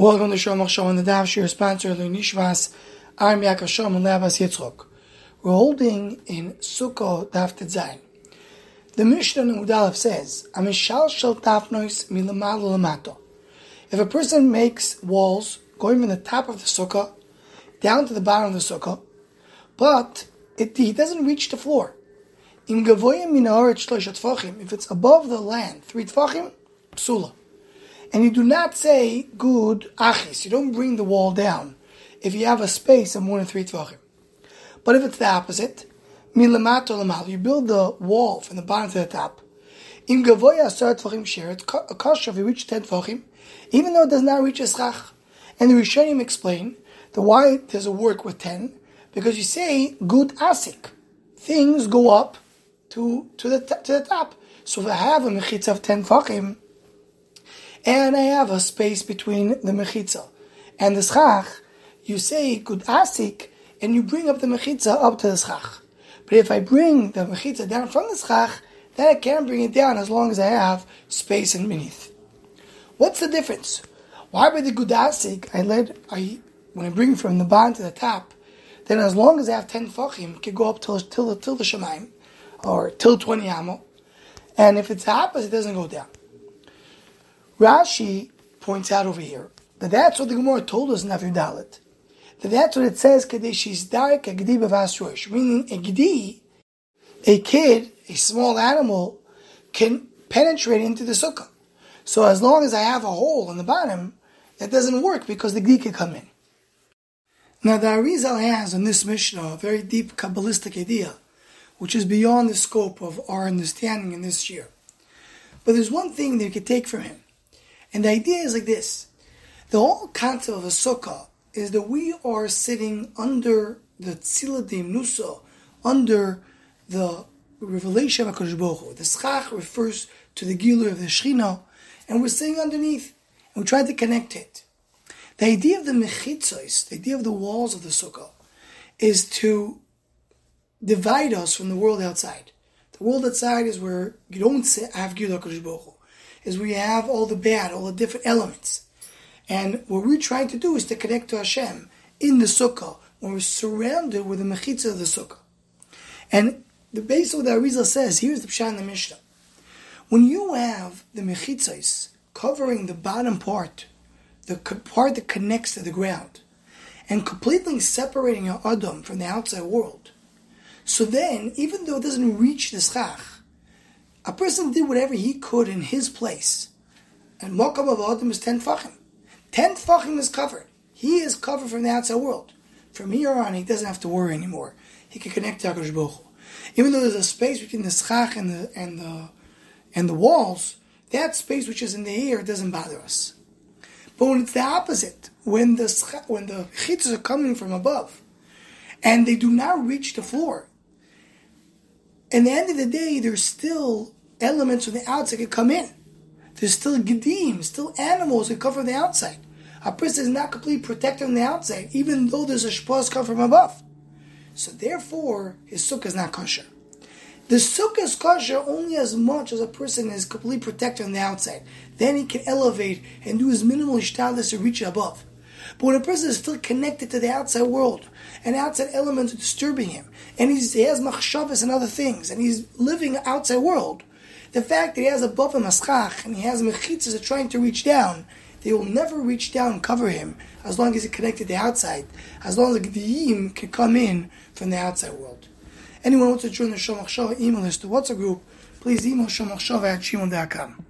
Welcome to Shomach Show on the Dav Shir sponsor Nishvas Aram Yaakov Shom and Labas Yitzchok. We're holding in Sukkot Daf Tetzayin. The Mishnah in Udalev says, "Amishal shel tafnois milamalo lamato." If a person makes walls going from the top of the sukkah down to the bottom of the sukkah, but it, he doesn't reach the floor. Im gavoyim min If it's above the land, three tfachim, psula. And you do not say gud achis. You don't bring the wall down if you have a space of more than three tvachim. But if it's the opposite, milamato you build the wall from the bottom to the top. In gavoya asar tvachim share, it's a kosher if you reach ten tvachim, even though it does not reach a schach. And the Rishonim explain the why there's a work with ten, because you say gud asik. Things go up to, to, the, to the top. So if I have a mechitza of ten tvachim, and I have a space between the mechitza and the schach, you say gud asik, and you bring up the mechitza up to the schach. But if I bring the mechitza down from the schach, then I can't bring it down as long as I have space in beneath. What's the difference? Why by the gud asik, I let I when I bring from the bottom to the top, then as long as I have ten fachim, can go up till till till the shemaim, or till twenty amo. And if it's the opposite, it doesn't go down. Rashi points out over here that that's what the Gemara told us in Aviv Dalit. That that's what it says, Kadeshis Dark Agdi Bavasrosh, meaning a Gdi, a kid, a small animal, can penetrate into the sukkah. So as long as I have a hole in the bottom, that doesn't work because the Gdi can come in. Now the Arizal has on this Mishnah a very deep Kabbalistic idea, which is beyond the scope of our understanding in this year. But there's one thing that you can take from him. And the idea is like this. The whole concept of a sukkah is that we are sitting under the tziladim nusa, under the revelation of HaKadosh Baruch Hu. The schach refers to the gilur of the Shechina, and we're sitting underneath, and we try to connect it. The idea of the mechitzos, the idea of the walls of the sukkah, is to divide us from the world outside. The world outside is where you don't have gilur HaKadosh Baruch Hu is we have all the bad, all the different elements. And what we're trying to do is to connect to Hashem in the sukkah, when we're surrounded with the mechitza of the sukkah. And the base of the Arizal says, here's the Pshat in the Mishnah. When you have the mechitzas covering the bottom part, the part that connects to the ground, and completely separating your Adam from the outside world, so then, even though it doesn't reach the schach, a person did whatever he could in his place. And Mokam of Adam is 10 Fachim. 10 Fachim is covered. He is covered from the outside world. From here on, he doesn't have to worry anymore. He can connect to HaKadosh Even though there's a space between the schach and the, and the, and the walls, that space which is in the air doesn't bother us. But when it's the opposite, when the, when the chitzos are coming from above, and they do not reach the floor, in the end of the day, there's still elements from the outside that come in. There's still gedim, still animals that come from the outside. A person is not completely protected on the outside, even though there's a shpaz come from above. So therefore, his sukkah is not kosher. The sukkah is kosher only as much as a person is completely protected on the outside. Then he can elevate and do his minimal ishtadlis to reach above. But when a person is still connected to the outside world, and outside elements are disturbing him, and he has machshavas and other things, and he's living outside world, the fact that he has above him a schach, and he has mechitzas are trying to reach down, they will never reach down and cover him as long as he's connected to the outside, as long as the Gdiyim can come in from the outside world. Anyone wants to join the Shomach Shava email list to WhatsApp group, please email shomachshava at gmail.com.